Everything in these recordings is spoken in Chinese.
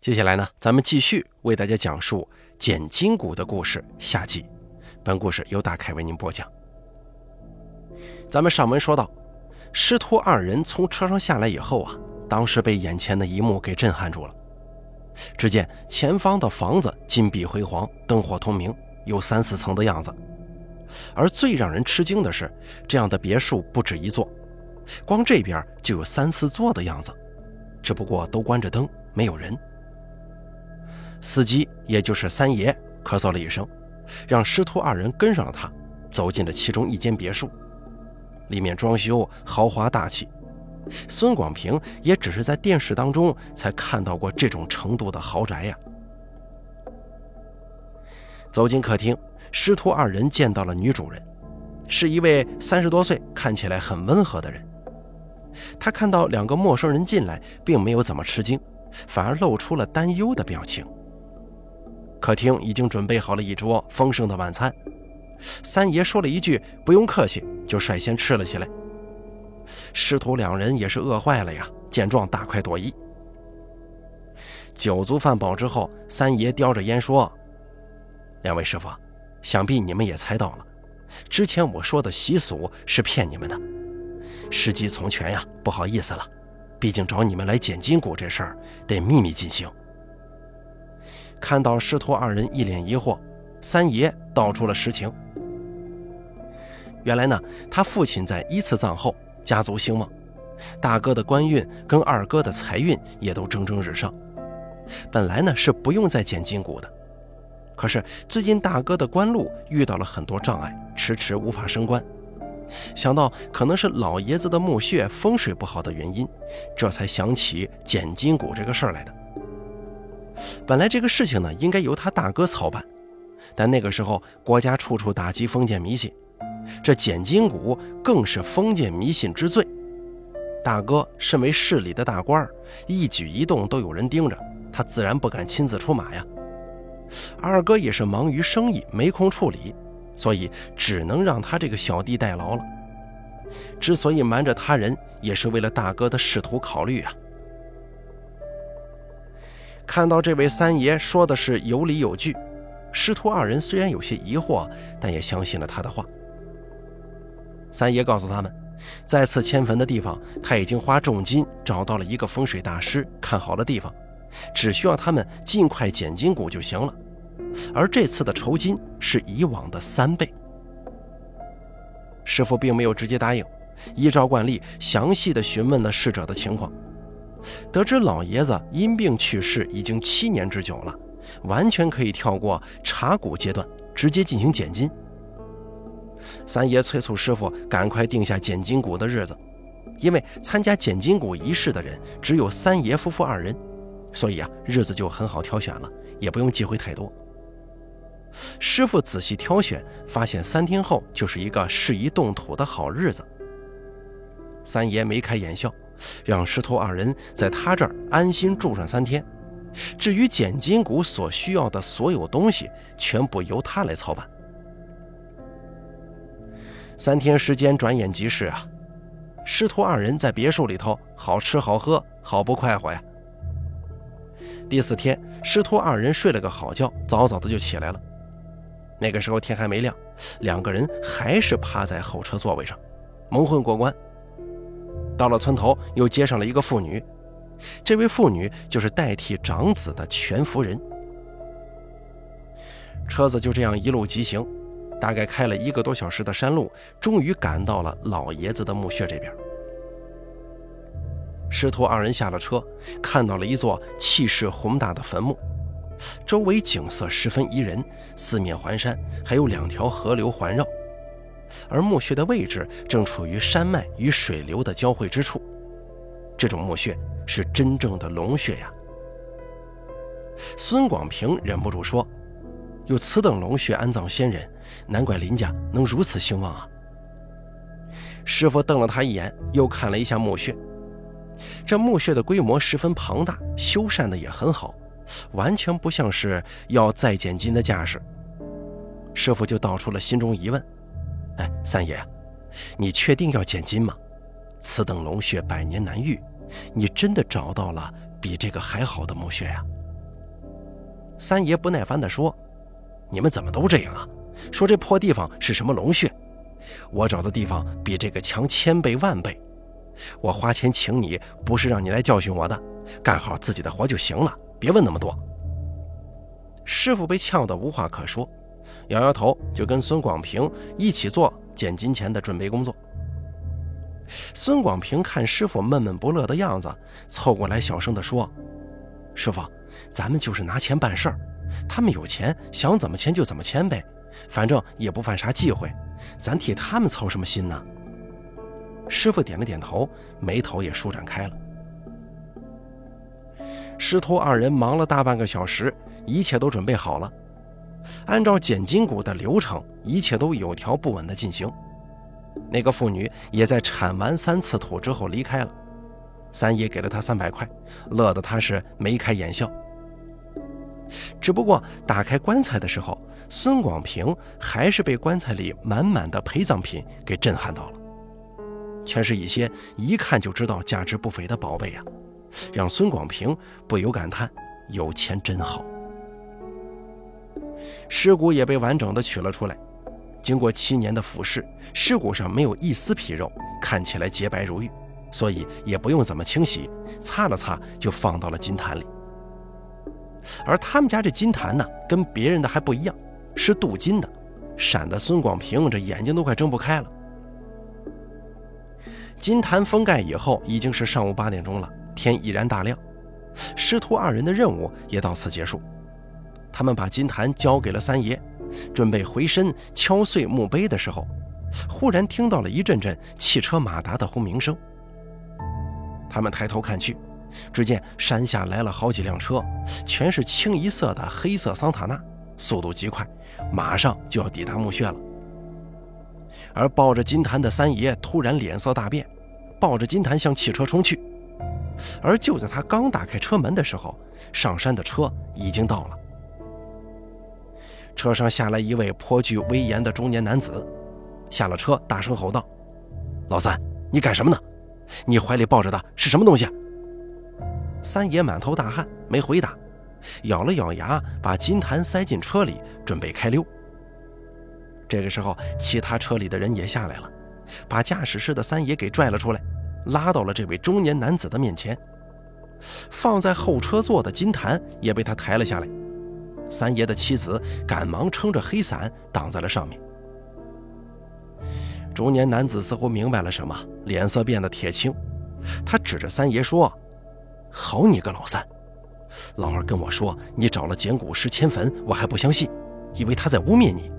接下来呢，咱们继续为大家讲述捡金骨的故事下集。本故事由大凯为您播讲。咱们上文说到，师徒二人从车上下来以后啊，当时被眼前的一幕给震撼住了。只见前方的房子金碧辉煌，灯火通明，有三四层的样子。而最让人吃惊的是，这样的别墅不止一座，光这边就有三四座的样子，只不过都关着灯，没有人。司机也就是三爷咳嗽了一声，让师徒二人跟上了他，走进了其中一间别墅。里面装修豪华大气，孙广平也只是在电视当中才看到过这种程度的豪宅呀。走进客厅，师徒二人见到了女主人，是一位三十多岁、看起来很温和的人。他看到两个陌生人进来，并没有怎么吃惊，反而露出了担忧的表情。客厅已经准备好了一桌丰盛的晚餐，三爷说了一句“不用客气”，就率先吃了起来。师徒两人也是饿坏了呀，见状大快朵颐。酒足饭饱之后，三爷叼着烟说：“两位师傅，想必你们也猜到了，之前我说的习俗是骗你们的，时机从权呀，不好意思了，毕竟找你们来捡金骨这事儿得秘密进行。”看到师徒二人一脸疑惑，三爷道出了实情。原来呢，他父亲在一次葬后，家族兴旺，大哥的官运跟二哥的财运也都蒸蒸日上。本来呢是不用再捡金骨的，可是最近大哥的官路遇到了很多障碍，迟迟无法升官。想到可能是老爷子的墓穴风水不好的原因，这才想起捡金骨这个事儿来的。本来这个事情呢，应该由他大哥操办，但那个时候国家处处打击封建迷信，这捡金骨更是封建迷信之最。大哥身为市里的大官儿一举一动都有人盯着，他自然不敢亲自出马呀。二哥也是忙于生意，没空处理，所以只能让他这个小弟代劳了。之所以瞒着他人，也是为了大哥的仕途考虑啊。看到这位三爷说的是有理有据，师徒二人虽然有些疑惑，但也相信了他的话。三爷告诉他们，再次迁坟的地方他已经花重金找到了一个风水大师，看好了地方，只需要他们尽快捡金骨就行了。而这次的酬金是以往的三倍。师傅并没有直接答应，依照惯例详细的询问了逝者的情况。得知老爷子因病去世已经七年之久了，完全可以跳过查骨阶段，直接进行捡金。三爷催促师傅赶快定下捡金骨的日子，因为参加捡金骨仪式的人只有三爷夫妇二人，所以啊，日子就很好挑选了，也不用忌讳太多。师傅仔细挑选，发现三天后就是一个适宜动土的好日子。三爷眉开眼笑。让师徒二人在他这儿安心住上三天，至于捡金骨所需要的所有东西，全部由他来操办。三天时间转眼即逝啊，师徒二人在别墅里头好吃好喝，好不快活呀。第四天，师徒二人睡了个好觉，早早的就起来了。那个时候天还没亮，两个人还是趴在后车座位上，蒙混过关。到了村头，又接上了一个妇女，这位妇女就是代替长子的全夫人。车子就这样一路疾行，大概开了一个多小时的山路，终于赶到了老爷子的墓穴这边。师徒二人下了车，看到了一座气势宏大的坟墓，周围景色十分宜人，四面环山，还有两条河流环绕。而墓穴的位置正处于山脉与水流的交汇之处，这种墓穴是真正的龙穴呀。孙广平忍不住说：“有此等龙穴安葬先人，难怪林家能如此兴旺啊。”师傅瞪了他一眼，又看了一下墓穴，这墓穴的规模十分庞大，修缮的也很好，完全不像是要再捡金的架势。师傅就道出了心中疑问。哎，三爷，你确定要捡金吗？此等龙穴百年难遇，你真的找到了比这个还好的墓穴呀？三爷不耐烦地说：“你们怎么都这样啊？说这破地方是什么龙穴？我找的地方比这个强千倍万倍。我花钱请你，不是让你来教训我的，干好自己的活就行了，别问那么多。”师傅被呛得无话可说，摇摇头，就跟孙广平一起做捡金钱的准备工作。孙广平看师傅闷闷不乐的样子，凑过来小声地说：“师傅，咱们就是拿钱办事儿，他们有钱，想怎么签就怎么签呗，反正也不犯啥忌讳，咱替他们操什么心呢？”师傅点了点头，眉头也舒展开了。师徒二人忙了大半个小时，一切都准备好了，按照捡金骨的流程，一切都有条不紊地进行。那个妇女也在铲完三次土之后离开了，三爷给了她三百块，乐得他是眉开眼笑。只不过打开棺材的时候，孙广平还是被棺材里满满的陪葬品给震撼到了，全是一些一看就知道价值不菲的宝贝呀，让孙广平不由感叹：有钱真好。尸骨也被完整的取了出来。经过七年的腐蚀，尸骨上没有一丝皮肉，看起来洁白如玉，所以也不用怎么清洗，擦了擦就放到了金坛里。而他们家这金坛呢，跟别人的还不一样，是镀金的，闪得孙广平这眼睛都快睁不开了。金坛封盖以后，已经是上午八点钟了，天已然大亮，师徒二人的任务也到此结束。他们把金坛交给了三爷。准备回身敲碎墓碑的时候，忽然听到了一阵阵汽车马达的轰鸣声。他们抬头看去，只见山下来了好几辆车，全是清一色的黑色桑塔纳，速度极快，马上就要抵达墓穴了。而抱着金坛的三爷突然脸色大变，抱着金坛向汽车冲去。而就在他刚打开车门的时候，上山的车已经到了。车上下来一位颇具威严的中年男子，下了车，大声吼道：“老三，你干什么呢？你怀里抱着的是什么东西？”三爷满头大汗，没回答，咬了咬牙，把金坛塞进车里，准备开溜。这个时候，其他车里的人也下来了，把驾驶室的三爷给拽了出来，拉到了这位中年男子的面前。放在后车座的金坛也被他抬了下来。三爷的妻子赶忙撑着黑伞挡在了上面。中年男子似乎明白了什么，脸色变得铁青。他指着三爷说：“好你个老三！老二跟我说你找了捡骨师迁坟，我还不相信，以为他在污蔑你。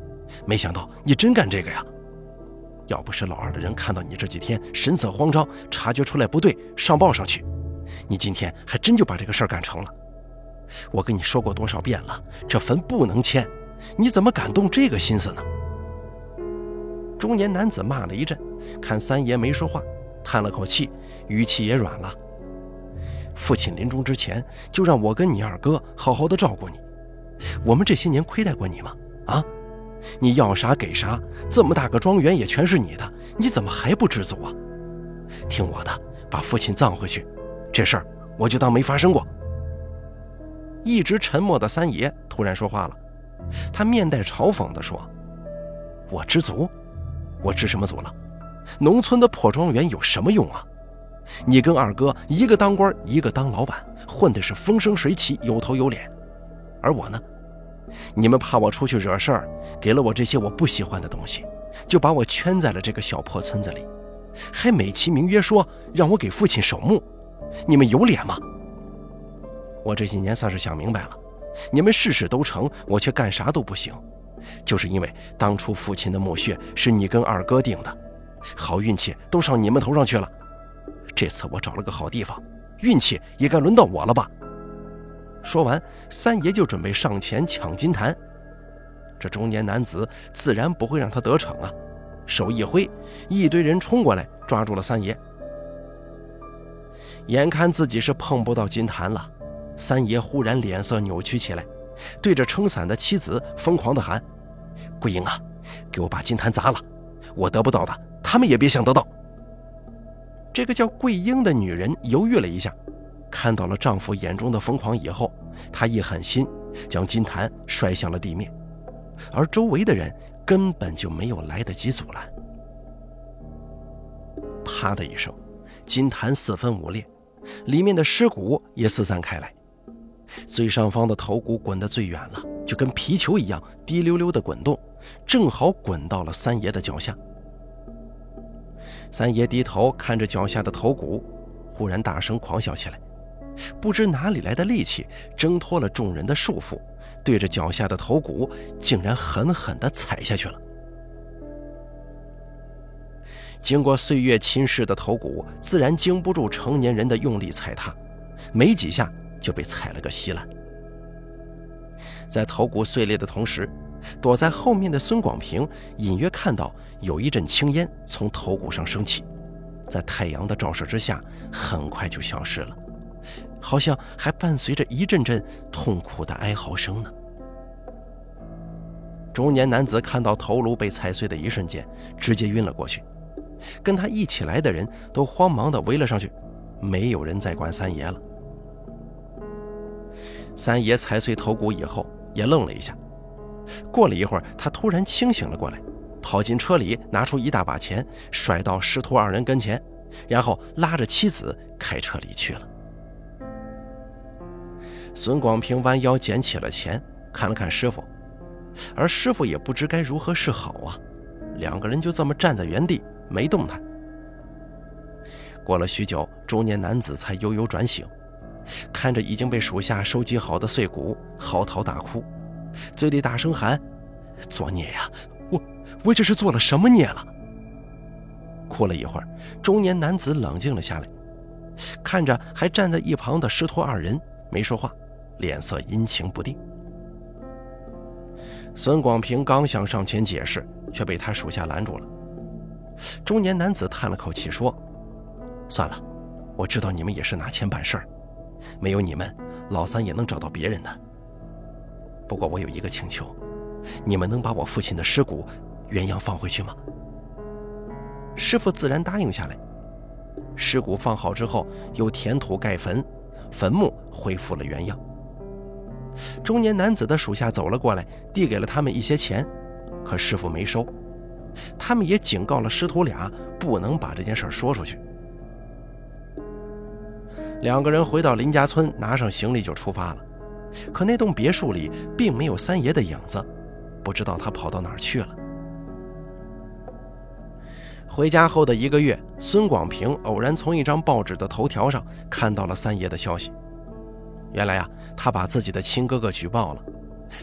没想到你真干这个呀！要不是老二的人看到你这几天神色慌张，察觉出来不对，上报上去，你今天还真就把这个事儿干成了。”我跟你说过多少遍了，这坟不能迁，你怎么敢动这个心思呢？中年男子骂了一阵，看三爷没说话，叹了口气，语气也软了。父亲临终之前就让我跟你二哥好好的照顾你，我们这些年亏待过你吗？啊，你要啥给啥，这么大个庄园也全是你的，你怎么还不知足啊？听我的，把父亲葬回去，这事儿我就当没发生过。一直沉默的三爷突然说话了，他面带嘲讽地说：“我知足？我知什么足了？农村的破庄园有什么用啊？你跟二哥一个当官，一个当老板，混的是风生水起，有头有脸。而我呢？你们怕我出去惹事儿，给了我这些我不喜欢的东西，就把我圈在了这个小破村子里，还美其名曰说让我给父亲守墓，你们有脸吗？”我这几年算是想明白了，你们事事都成，我却干啥都不行，就是因为当初父亲的墓穴是你跟二哥定的，好运气都上你们头上去了。这次我找了个好地方，运气也该轮到我了吧？说完，三爷就准备上前抢金坛，这中年男子自然不会让他得逞啊，手一挥，一堆人冲过来抓住了三爷。眼看自己是碰不到金坛了。三爷忽然脸色扭曲起来，对着撑伞的妻子疯狂地喊：“桂英啊，给我把金坛砸了！我得不到的，他们也别想得到。”这个叫桂英的女人犹豫了一下，看到了丈夫眼中的疯狂以后，她一狠心将金坛摔向了地面，而周围的人根本就没有来得及阻拦。啪的一声，金坛四分五裂，里面的尸骨也四散开来。最上方的头骨滚得最远了，就跟皮球一样滴溜溜的滚动，正好滚到了三爷的脚下。三爷低头看着脚下的头骨，忽然大声狂笑起来，不知哪里来的力气，挣脱了众人的束缚，对着脚下的头骨，竟然狠狠地踩下去了。经过岁月侵蚀的头骨，自然经不住成年人的用力踩踏，没几下就被踩了个稀烂。在头骨碎裂的同时，躲在后面的孙广平隐约看到有一阵青烟从头骨上升起，在太阳的照射之下，很快就消失了，好像还伴随着一阵阵痛苦的哀嚎声呢。中年男子看到头颅被踩碎的一瞬间，直接晕了过去。跟他一起来的人都慌忙地围了上去，没有人再管三爷了。三爷踩碎头骨以后，也愣了一下。过了一会儿，他突然清醒了过来，跑进车里，拿出一大把钱，甩到师徒二人跟前，然后拉着妻子开车离去了。孙广平弯腰捡起了钱，看了看师傅，而师傅也不知该如何是好啊。两个人就这么站在原地。没动弹。过了许久，中年男子才悠悠转醒，看着已经被属下收集好的碎骨，嚎啕大哭，嘴里大声喊：“作孽呀！我我这是做了什么孽了？”哭了一会儿，中年男子冷静了下来，看着还站在一旁的师徒二人，没说话，脸色阴晴不定。孙广平刚想上前解释，却被他属下拦住了。中年男子叹了口气说：“算了，我知道你们也是拿钱办事儿，没有你们，老三也能找到别人的。不过我有一个请求，你们能把我父亲的尸骨原样放回去吗？”师傅自然答应下来。尸骨放好之后，又填土盖坟，坟墓恢复了原样。中年男子的属下走了过来，递给了他们一些钱，可师傅没收。他们也警告了师徒俩，不能把这件事说出去。两个人回到林家村，拿上行李就出发了。可那栋别墅里并没有三爷的影子，不知道他跑到哪儿去了。回家后的一个月，孙广平偶然从一张报纸的头条上看到了三爷的消息。原来啊，他把自己的亲哥哥举报了，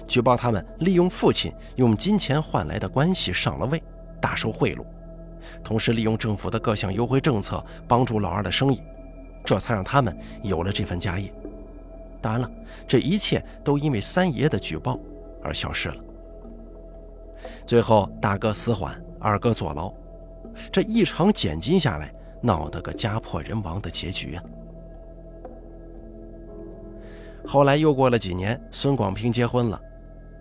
举报他们利用父亲用金钱换来的关系上了位。大收贿赂，同时利用政府的各项优惠政策帮助老二的生意，这才让他们有了这份家业。当然了，这一切都因为三爷的举报而消失了。最后，大哥死缓，二哥坐牢，这一场捡金下来，闹得个家破人亡的结局啊！后来又过了几年，孙广平结婚了，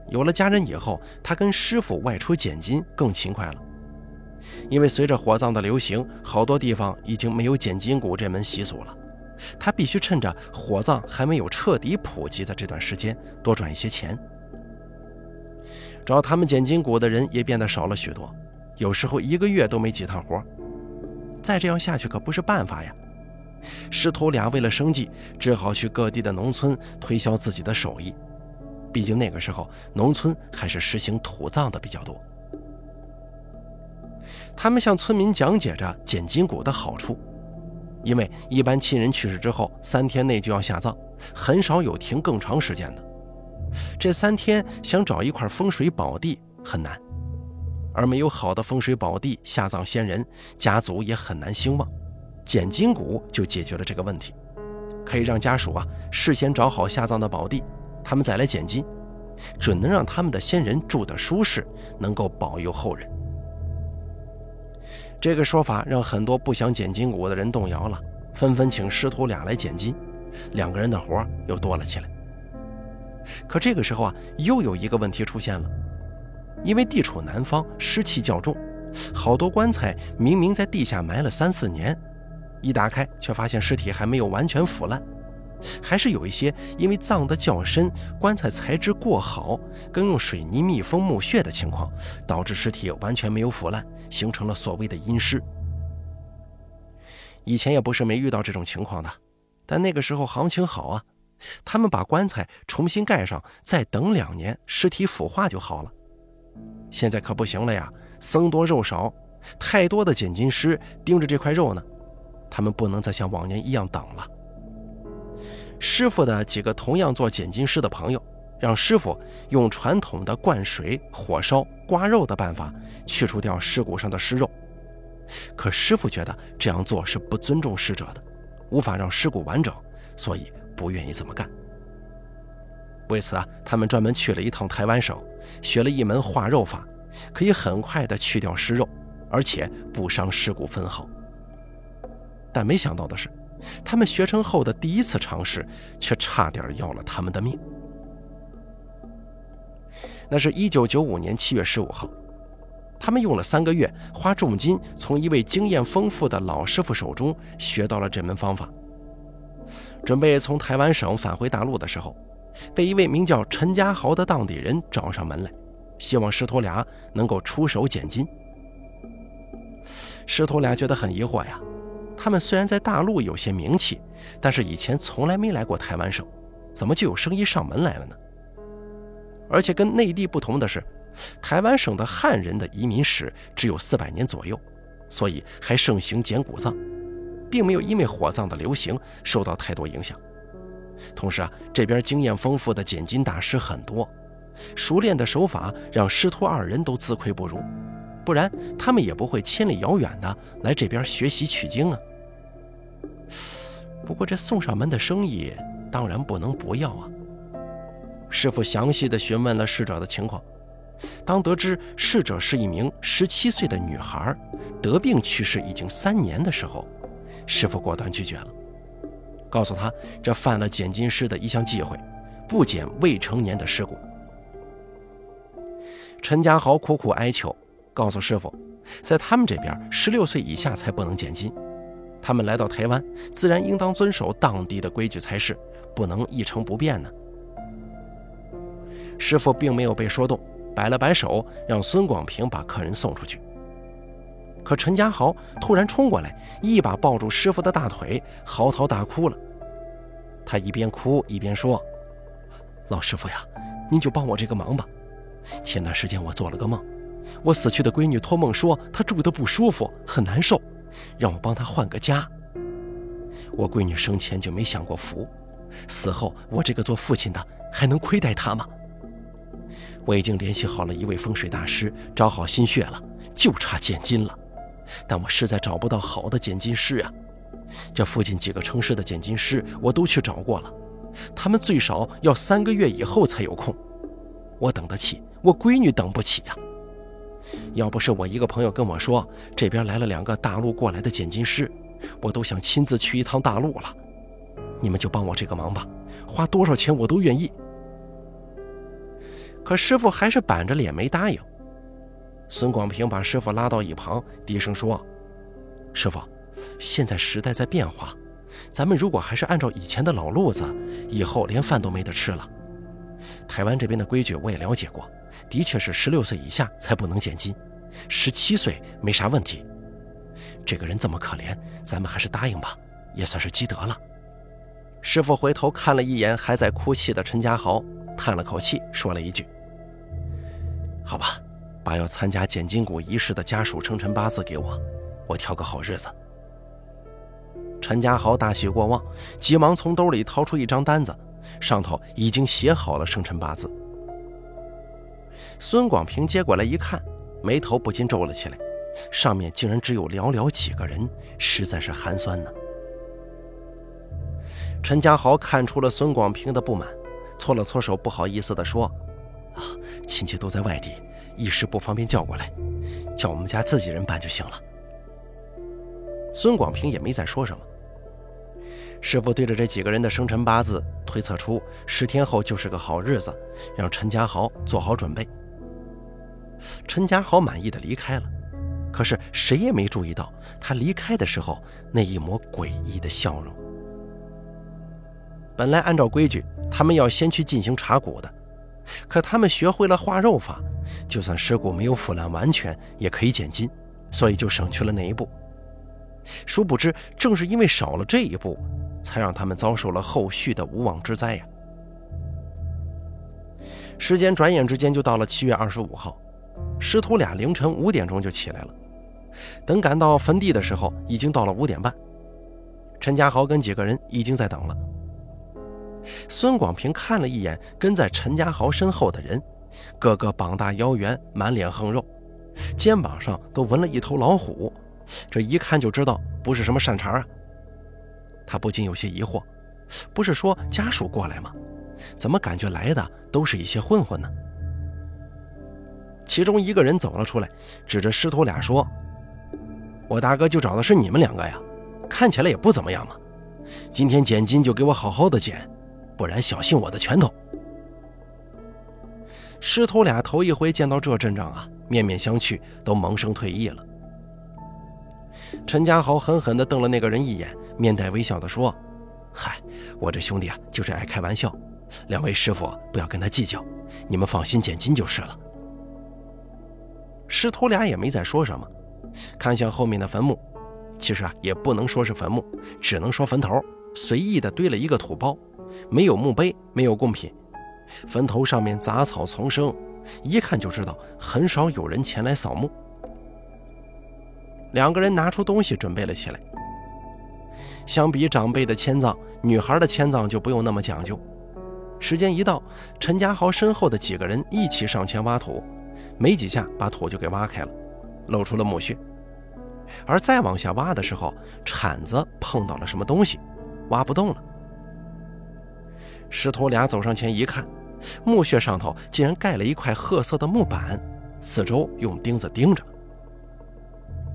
有了家人以后，他跟师傅外出捡金更勤快了。因为随着火葬的流行，好多地方已经没有捡金骨这门习俗了。他必须趁着火葬还没有彻底普及的这段时间，多赚一些钱。找他们捡金骨的人也变得少了许多，有时候一个月都没几趟活。再这样下去可不是办法呀。师徒俩为了生计，只好去各地的农村推销自己的手艺。毕竟那个时候，农村还是实行土葬的比较多。他们向村民讲解着捡金骨的好处，因为一般亲人去世之后三天内就要下葬，很少有停更长时间的。这三天想找一块风水宝地很难，而没有好的风水宝地下葬先人，家族也很难兴旺。捡金骨就解决了这个问题，可以让家属啊事先找好下葬的宝地，他们再来捡金，准能让他们的先人住得舒适，能够保佑后人。这个说法让很多不想捡金骨的人动摇了，纷纷请师徒俩来捡金，两个人的活又多了起来。可这个时候啊，又有一个问题出现了，因为地处南方，湿气较重，好多棺材明明在地下埋了三四年，一打开却发现尸体还没有完全腐烂，还是有一些因为葬得较深、棺材材质过好、更用水泥密封墓穴的情况，导致尸体完全没有腐烂，形成了所谓的阴尸。以前也不是没遇到这种情况的，但那个时候行情好啊，他们把棺材重新盖上，再等两年，尸体腐化就好了。现在可不行了呀，僧多肉少，太多的捡金师盯着这块肉呢，他们不能再像往年一样等了。师傅的几个同样做剪金师的朋友，让师傅用传统的灌水、火烧、刮肉的办法去除掉尸骨上的尸肉。可师傅觉得这样做是不尊重逝者的，无法让尸骨完整，所以不愿意这么干。为此啊，他们专门去了一趟台湾省，学了一门化肉法，可以很快的去掉尸肉，而且不伤尸骨分毫。但没想到的是，他们学成后的第一次尝试，却差点要了他们的命。那是一九九五年七月十五号。他们用了三个月，花重金从一位经验丰富的老师傅手中学到了这门方法。准备从台湾省返回大陆的时候，被一位名叫陈家豪的当地人找上门来，希望师徒俩能够出手捡金。师徒俩觉得很疑惑呀，他们虽然在大陆有些名气，但是以前从来没来过台湾省，怎么就有生意上门来了呢？而且跟内地不同的是。台湾省的汉人的移民史只有四百年左右，所以还盛行捡骨葬，并没有因为火葬的流行受到太多影响。同时啊，这边经验丰富的捡金大师很多，熟练的手法让师徒二人都自愧不如，不然他们也不会千里遥远的来这边学习取经啊。不过这送上门的生意当然不能不要啊。师傅详细的询问了逝者的情况。当得知逝者是一名十七岁的女孩，得病去世已经三年的时候，师傅果断拒绝了，告诉他这犯了捡金师的一项忌讳，不捡未成年的尸骨。陈家豪苦苦哀求，告诉师傅，在他们这边十六岁以下才不能捡金，他们来到台湾，自然应当遵守当地的规矩才是，不能一成不变呢。师傅并没有被说动。摆了摆手，让孙广平把客人送出去。可陈家豪突然冲过来，一把抱住师傅的大腿，嚎啕大哭了。他一边哭一边说：“老师傅呀，您就帮我这个忙吧。前段时间我做了个梦，我死去的闺女托梦说她住得不舒服，很难受，让我帮她换个家。我闺女生前就没享过福，死后我这个做父亲的还能亏待她吗？”我已经联系好了一位风水大师，找好心血了，就差捡金了。但我实在找不到好的捡金师啊！这附近几个城市的捡金师我都去找过了，他们最少要三个月以后才有空。我等得起，我闺女等不起呀！要不是我一个朋友跟我说这边来了两个大陆过来的剪金师，我都想亲自去一趟大陆了。你们就帮我这个忙吧，花多少钱我都愿意。可师傅还是板着脸没答应。孙广平把师傅拉到一旁，低声说：“师傅，现在时代在变化，咱们如果还是按照以前的老路子，以后连饭都没得吃了。台湾这边的规矩我也了解过，的确是十六岁以下才不能捡金，十七岁没啥问题。这个人这么可怜，咱们还是答应吧，也算是积德了。”师傅回头看了一眼还在哭泣的陈家豪，叹了口气，说了一句。好吧，把要参加捡金骨仪式的家属生辰八字给我，我挑个好日子。陈家豪大喜过望，急忙从兜里掏出一张单子，上头已经写好了生辰八字。孙广平接过来一看，眉头不禁皱了起来，上面竟然只有寥寥几个人，实在是寒酸呢。陈家豪看出了孙广平的不满，搓了搓手，不好意思地说。啊，亲戚都在外地，一时不方便叫过来，叫我们家自己人办就行了。孙广平也没再说什么。师傅对着这几个人的生辰八字推测出十天后就是个好日子，让陈家豪做好准备。陈家豪满意的离开了，可是谁也没注意到他离开的时候那一抹诡异的笑容。本来按照规矩，他们要先去进行查骨的，可他们学会了化肉法，就算尸骨没有腐烂完全，也可以减筋，所以就省去了那一步。殊不知，正是因为少了这一步，才让他们遭受了后续的无妄之灾呀。时间转眼之间就到了七月二十五号，师徒俩凌晨五点钟就起来了。等赶到坟地的时候，已经到了五点半。陈家豪跟几个人已经在等了。孙广平看了一眼跟在陈家豪身后的人，个个膀大腰圆，满脸横肉，肩膀上都纹了一头老虎，这一看就知道不是什么善茬啊。他不禁有些疑惑：不是说家属过来吗？怎么感觉来的都是一些混混呢？其中一个人走了出来，指着师徒俩说：“我大哥就找的是你们两个呀，看起来也不怎么样嘛。今天捡金就给我好好的捡，不然小心我的拳头。”师徒俩头一回见到这阵仗啊，面面相觑，都萌生退意了。陈家豪狠狠地瞪了那个人一眼，面带微笑地说：“嗨，我这兄弟啊，就是爱开玩笑。”两位师傅不要跟他计较，你们放心捡金就是了。师徒俩也没再说什么，看向后面的坟墓，其实啊也不能说是坟墓，只能说坟头，随意的堆了一个土包，没有墓碑，没有贡品。坟头上面杂草丛生，一看就知道很少有人前来扫墓。两个人拿出东西准备了起来。相比长辈的迁葬，女孩的迁葬就不用那么讲究。时间一到，陈家豪身后的几个人一起上前挖土，没几下把土就给挖开了，露出了墓穴。而再往下挖的时候，铲子碰到了什么东西，挖不动了。师徒俩走上前一看，墓穴上头竟然盖了一块褐色的木板，四周用钉子钉着。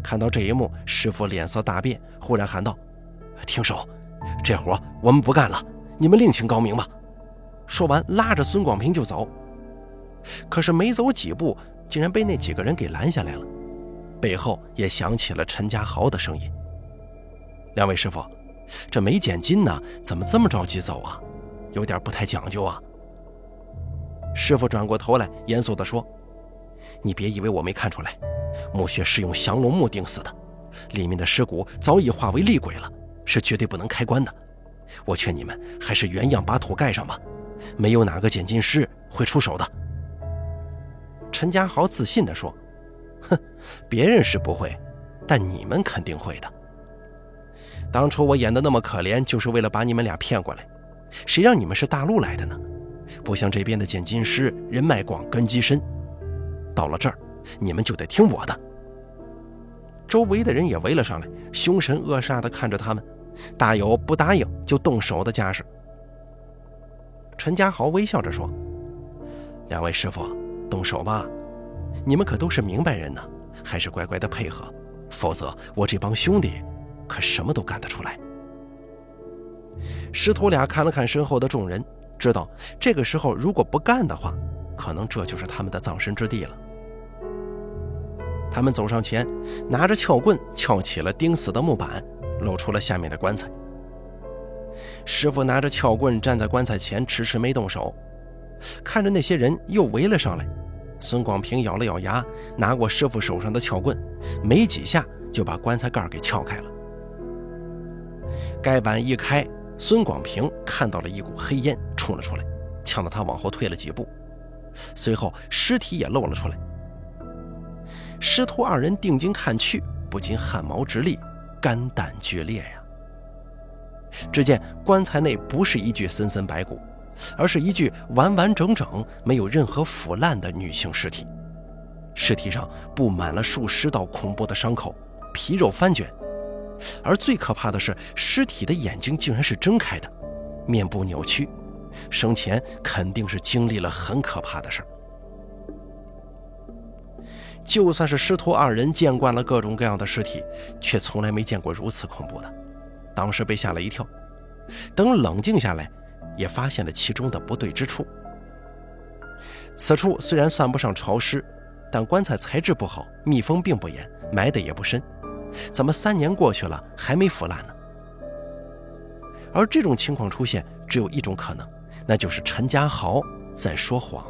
看到这一幕，师傅脸色大变，忽然喊道：“停手！这活我们不干了，你们另请高明吧。”说完，拉着孙广平就走。可是没走几步，竟然被那几个人给拦下来了。背后也响起了陈家豪的声音：“两位师傅，这没捡金呢，怎么这么着急走啊？有点不太讲究啊。”师傅转过头来，严肃地说：“你别以为我没看出来，墓穴是用降龙木钉死的，里面的尸骨早已化为厉鬼了，是绝对不能开棺的。我劝你们还是原样把土盖上吧。”没有哪个捡金师会出手的。陈家豪自信地说：“哼，别人是不会，但你们肯定会的。当初我演的那么可怜，就是为了把你们俩骗过来。谁让你们是大陆来的呢？不像这边的捡金师人脉广、根基深。到了这儿，你们就得听我的。”周围的人也围了上来，凶神恶煞地看着他们，大有不答应就动手的架势。陈家豪微笑着说：“两位师傅，动手吧！你们可都是明白人呢，还是乖乖的配合，否则我这帮兄弟可什么都干得出来。”师徒俩看了看身后的众人，知道这个时候如果不干的话，可能这就是他们的葬身之地了。他们走上前，拿着撬棍撬起了钉死的木板，露出了下面的棺材。师傅拿着撬棍站在棺材前，迟迟没动手，看着那些人又围了上来。孙广平咬了咬牙，拿过师傅手上的撬棍，没几下就把棺材盖给撬开了。盖板一开，孙广平看到了一股黑烟冲了出来，呛得他往后退了几步。随后尸体也露了出来。师徒二人定睛看去，不禁汗毛直立，肝胆俱裂呀。只见棺材内不是一具森森白骨，而是一具完完整整、没有任何腐烂的女性尸体。尸体上布满了数十道恐怖的伤口，皮肉翻卷。而最可怕的是，尸体的眼睛竟然是睁开的，面部扭曲，生前肯定是经历了很可怕的事儿。就算是师徒二人见惯了各种各样的尸体，却从来没见过如此恐怖的。当时被吓了一跳，等冷静下来，也发现了其中的不对之处。此处虽然算不上潮湿，但棺材材质不好，密封并不严，埋得也不深，怎么三年过去了还没腐烂呢？而这种情况出现，只有一种可能，那就是陈家豪在说谎。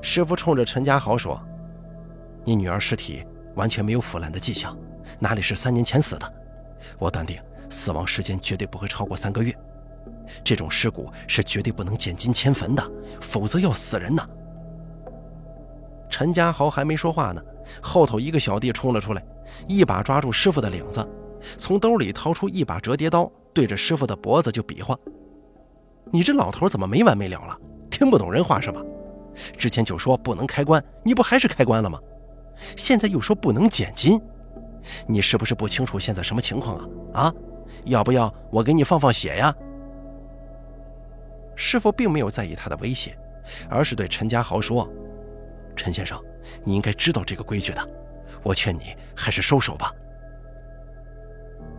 师傅冲着陈家豪说：“你女儿尸体完全没有腐烂的迹象，哪里是三年前死的？我断定死亡时间绝对不会超过三个月。这种尸骨是绝对不能捡金迁坟的，否则要死人呐！”陈家豪还没说话呢，后头一个小弟冲了出来，一把抓住师傅的领子，从兜里掏出一把折叠刀，对着师傅的脖子就比划：“你这老头怎么没完没了了？听不懂人话是吧？”之前就说不能开棺，你不还是开棺了吗？现在又说不能减金，你是不是不清楚现在什么情况啊？啊，要不要我给你放放血呀？师傅并没有在意他的威胁，而是对陈家豪说：“陈先生，你应该知道这个规矩的，我劝你还是收手吧。”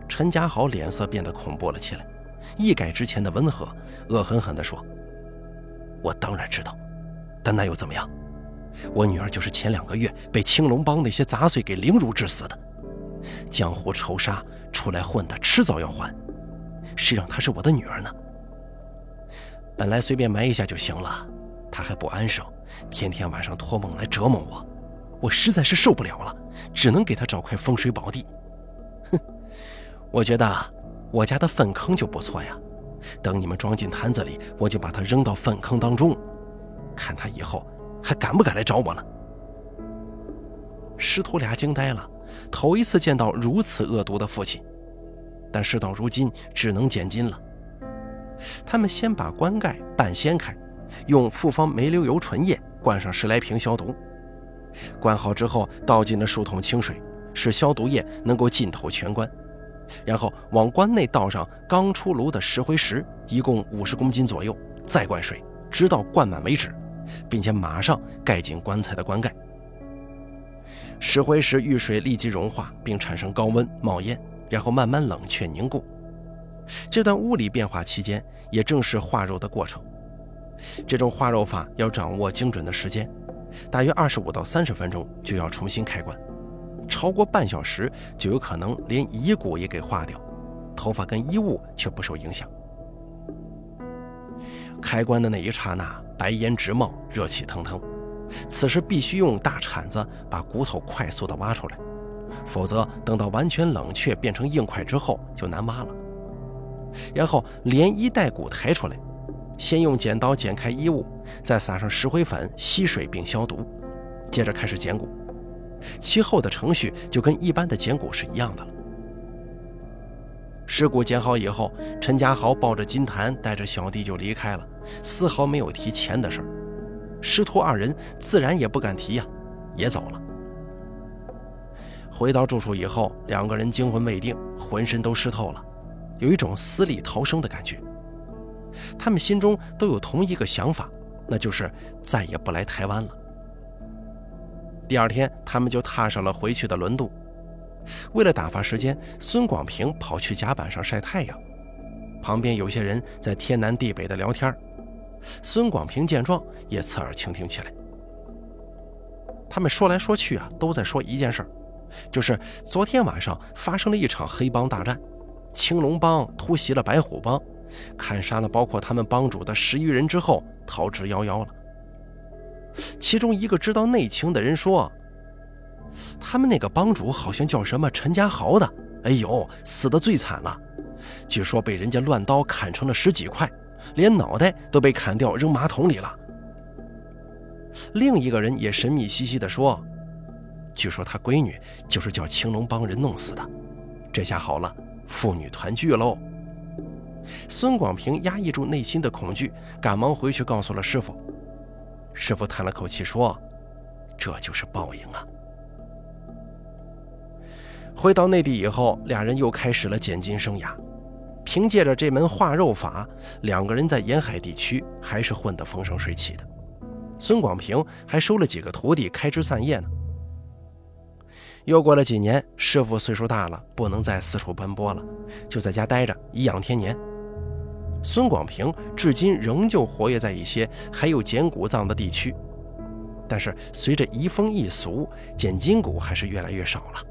陈家豪脸色变得恐怖了起来，一改之前的温和，恶狠狠地说：“我当然知道。”但那又怎么样？我女儿就是前两个月被青龙帮那些杂碎给凌辱致死的。江湖仇杀，出来混的迟早要还。谁让她是我的女儿呢？本来随便埋一下就行了，她还不安生，天天晚上托梦来折磨我，我实在是受不了了，只能给她找块风水宝地。哼，我觉得我家的粪坑就不错呀，等你们装进坛子里，我就把它扔到粪坑当中。看他以后还敢不敢来找我了？师徒俩惊呆了，头一次见到如此恶毒的父亲。但事到如今，只能减斤了。他们先把棺盖半掀开，用复方煤溜油纯液灌上十来瓶消毒。灌好之后，倒进了数桶清水，使消毒液能够浸透全棺。然后往棺内倒上刚出炉的石灰石，一共五十公斤左右，再灌水，直到灌满为止。并且马上盖紧棺材的棺盖。石灰石遇水立即融化，并产生高温冒烟，然后慢慢冷却凝固。这段物理变化期间，也正是化肉的过程。这种化肉法要掌握精准的时间，大约二十五到三十分钟就要重新开棺，超过半小时就有可能连遗骨也给化掉，头发跟衣物却不受影响。开棺的那一刹那。白烟直冒，热气腾腾。此时必须用大铲子把骨头快速地挖出来，否则等到完全冷却变成硬块之后就难挖了。然后连衣带骨抬出来，先用剪刀剪开衣物，再撒上石灰粉、吸水并消毒，接着开始剪骨。其后的程序就跟一般的剪骨是一样的了。尸骨捡好以后，陈家豪抱着金坛，带着小弟就离开了。丝毫没有提钱的事儿，师徒二人自然也不敢提呀，也走了。回到住处以后，两个人惊魂未定，浑身都湿透了，有一种死里逃生的感觉。他们心中都有同一个想法，那就是再也不来台湾了。第二天，他们就踏上了回去的轮渡。为了打发时间，孙广平跑去甲板上晒太阳，旁边有些人在天南地北的聊天孙广平见状，也侧耳倾听起来。他们说来说去啊，都在说一件事儿，就是昨天晚上发生了一场黑帮大战，青龙帮突袭了白虎帮，砍杀了包括他们帮主的十余人之后，逃之夭夭了。其中一个知道内情的人说，他们那个帮主好像叫什么陈家豪的，哎呦，死的最惨了，据说被人家乱刀砍成了十几块。连脑袋都被砍掉扔马桶里了。另一个人也神秘兮兮地说：“据说他闺女就是叫青龙帮人弄死的。这下好了，父女团聚喽。”孙广平压抑住内心的恐惧，赶忙回去告诉了师傅。师傅叹了口气说：“这就是报应啊。”回到内地以后，俩人又开始了捡金生涯。凭借着这门化肉法，两个人在沿海地区还是混得风生水起的。孙广平还收了几个徒弟，开枝散叶呢。又过了几年，师傅岁数大了，不能再四处奔波了，就在家待着颐养天年。孙广平至今仍旧活跃在一些还有捡骨葬的地区，但是随着移风易俗，捡金骨还是越来越少了。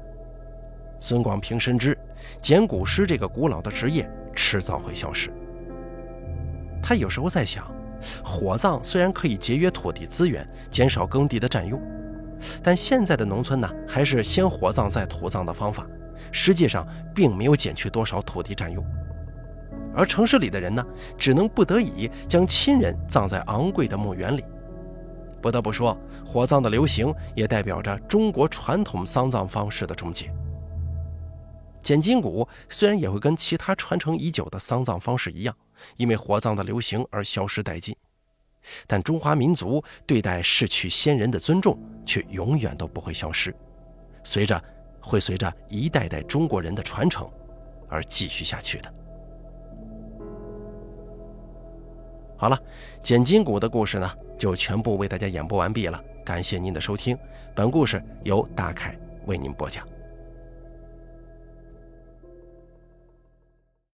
孙广平深知，捡骨师这个古老的职业迟早会消失。他有时候在想，火葬虽然可以节约土地资源，减少耕地的占用，但现在的农村呢，还是先火葬再土葬的方法，实际上并没有减去多少土地占用。而城市里的人呢，只能不得已将亲人葬在昂贵的墓园里。不得不说，火葬的流行也代表着中国传统丧葬方式的终结。剪筋骨虽然也会跟其他传承已久的丧葬方式一样，因为火葬的流行而消失殆尽，但中华民族对待逝去先人的尊重却永远都不会消失，随着会随着一代代中国人的传承而继续下去的。好了，剪筋骨的故事呢，就全部为大家演播完毕了。感谢您的收听，本故事由大凯为您播讲。